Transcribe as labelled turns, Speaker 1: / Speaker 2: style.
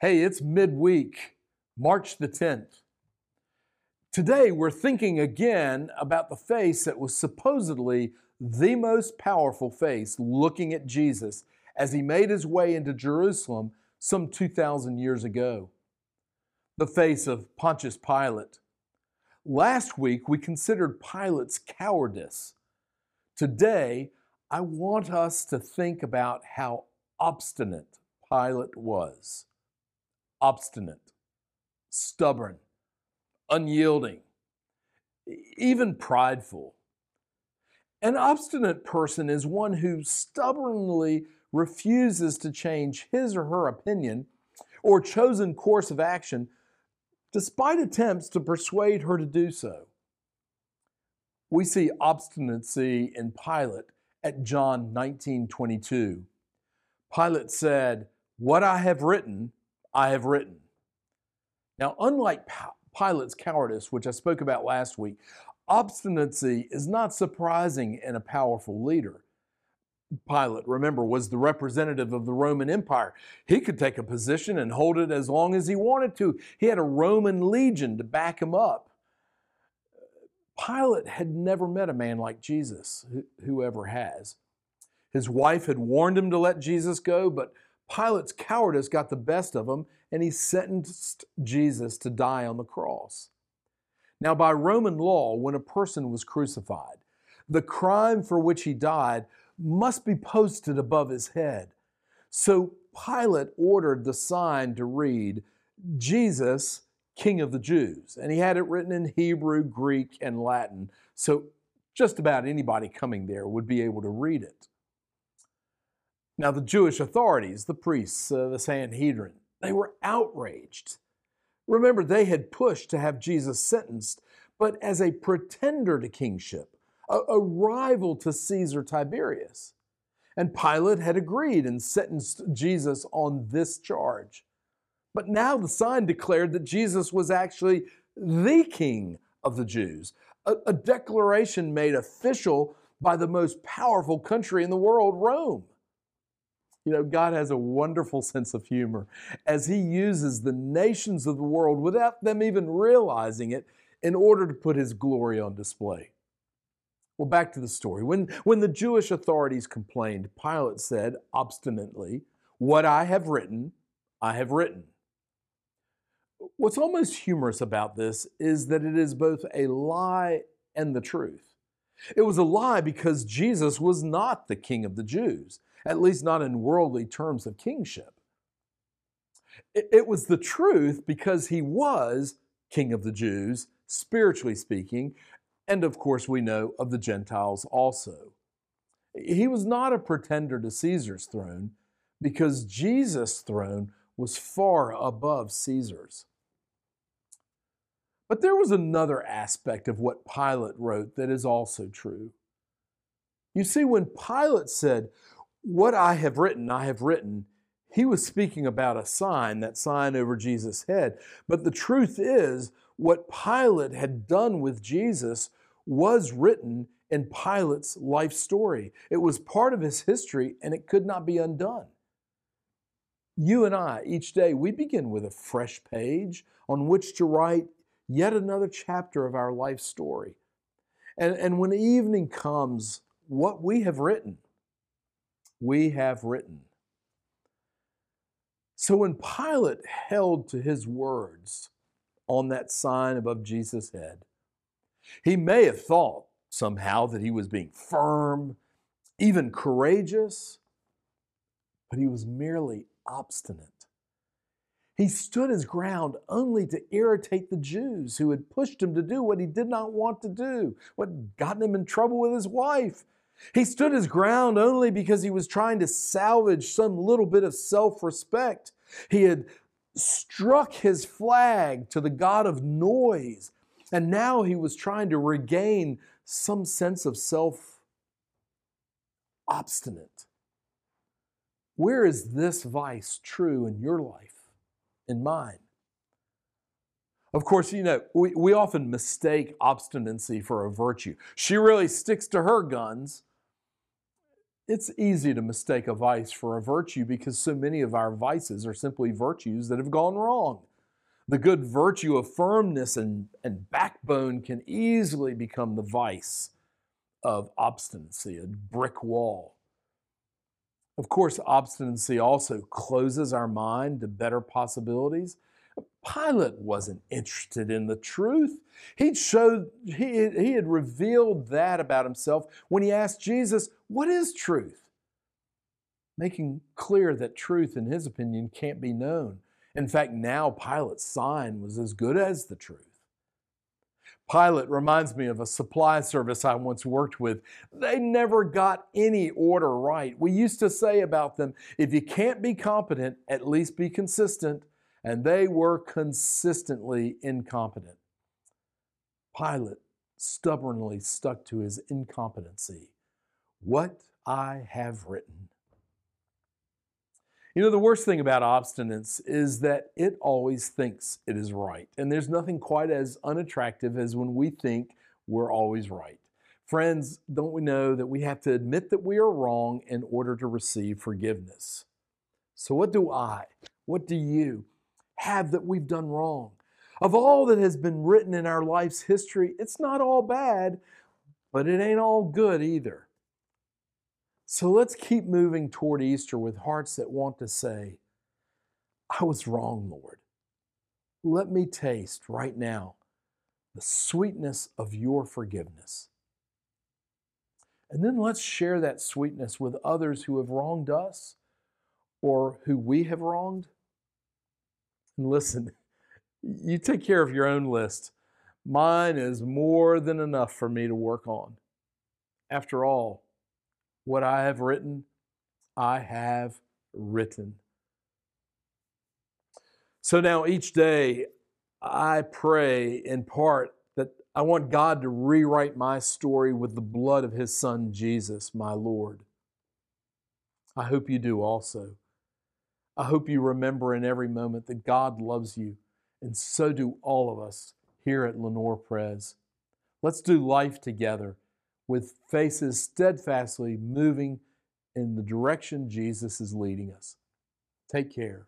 Speaker 1: Hey, it's midweek, March the 10th. Today, we're thinking again about the face that was supposedly the most powerful face looking at Jesus as he made his way into Jerusalem some 2,000 years ago. The face of Pontius Pilate. Last week, we considered Pilate's cowardice. Today, I want us to think about how obstinate Pilate was obstinate, stubborn, unyielding, even prideful. An obstinate person is one who stubbornly refuses to change his or her opinion or chosen course of action despite attempts to persuade her to do so. We see obstinacy in Pilate at John 19:22. Pilate said, "What I have written, I have written. Now, unlike Pilate's cowardice, which I spoke about last week, obstinacy is not surprising in a powerful leader. Pilate, remember, was the representative of the Roman Empire. He could take a position and hold it as long as he wanted to. He had a Roman legion to back him up. Pilate had never met a man like Jesus, whoever has. His wife had warned him to let Jesus go, but Pilate's cowardice got the best of him, and he sentenced Jesus to die on the cross. Now, by Roman law, when a person was crucified, the crime for which he died must be posted above his head. So Pilate ordered the sign to read, Jesus, King of the Jews. And he had it written in Hebrew, Greek, and Latin. So just about anybody coming there would be able to read it. Now, the Jewish authorities, the priests, uh, the Sanhedrin, they were outraged. Remember, they had pushed to have Jesus sentenced, but as a pretender to kingship, a, a rival to Caesar Tiberius. And Pilate had agreed and sentenced Jesus on this charge. But now the sign declared that Jesus was actually the king of the Jews, a, a declaration made official by the most powerful country in the world, Rome. You know, God has a wonderful sense of humor as He uses the nations of the world without them even realizing it in order to put His glory on display. Well, back to the story. When, when the Jewish authorities complained, Pilate said obstinately, What I have written, I have written. What's almost humorous about this is that it is both a lie and the truth. It was a lie because Jesus was not the king of the Jews at least not in worldly terms of kingship. It was the truth because he was king of the Jews, spiritually speaking, and of course we know of the Gentiles also. He was not a pretender to Caesar's throne because Jesus' throne was far above Caesar's. But there was another aspect of what Pilate wrote that is also true. You see, when Pilate said, what I have written, I have written. He was speaking about a sign, that sign over Jesus' head. But the truth is, what Pilate had done with Jesus was written in Pilate's life story. It was part of his history and it could not be undone. You and I, each day, we begin with a fresh page on which to write yet another chapter of our life story. And, and when evening comes, what we have written, we have written. So when Pilate held to his words on that sign above Jesus' head, he may have thought somehow that he was being firm, even courageous, but he was merely obstinate. He stood his ground only to irritate the Jews who had pushed him to do what he did not want to do, what gotten him in trouble with his wife, he stood his ground only because he was trying to salvage some little bit of self respect. He had struck his flag to the God of noise, and now he was trying to regain some sense of self obstinate. Where is this vice true in your life, in mine? Of course, you know, we, we often mistake obstinacy for a virtue. She really sticks to her guns It's easy to mistake a vice for a virtue because so many of our vices are simply virtues that have gone wrong. The good virtue of firmness and, and backbone can easily become the vice of obstinacy, a brick wall. Of course, obstinacy also closes our mind to better possibilities. Pilate wasn't interested in the truth. He'd showed, he, he had revealed that about himself when he asked Jesus, What is truth? Making clear that truth, in his opinion, can't be known. In fact, now Pilate's sign was as good as the truth. Pilate reminds me of a supply service I once worked with. They never got any order right. We used to say about them if you can't be competent, at least be consistent. And they were consistently incompetent. Pilate stubbornly stuck to his incompetency. What I have written. You know, the worst thing about obstinance is that it always thinks it is right. And there's nothing quite as unattractive as when we think we're always right. Friends, don't we know that we have to admit that we are wrong in order to receive forgiveness? So, what do I, what do you have that we've done wrong? Of all that has been written in our life's history, it's not all bad, but it ain't all good either. So let's keep moving toward Easter with hearts that want to say, I was wrong, Lord. Let me taste right now the sweetness of your forgiveness. And then let's share that sweetness with others who have wronged us or who we have wronged. Listen, you take care of your own list. Mine is more than enough for me to work on. After all, what I have written, I have written. So now each day, I pray in part that I want God to rewrite my story with the blood of His Son, Jesus, my Lord. I hope you do also. I hope you remember in every moment that God loves you, and so do all of us here at Lenore Pres. Let's do life together with faces steadfastly moving in the direction Jesus is leading us. Take care.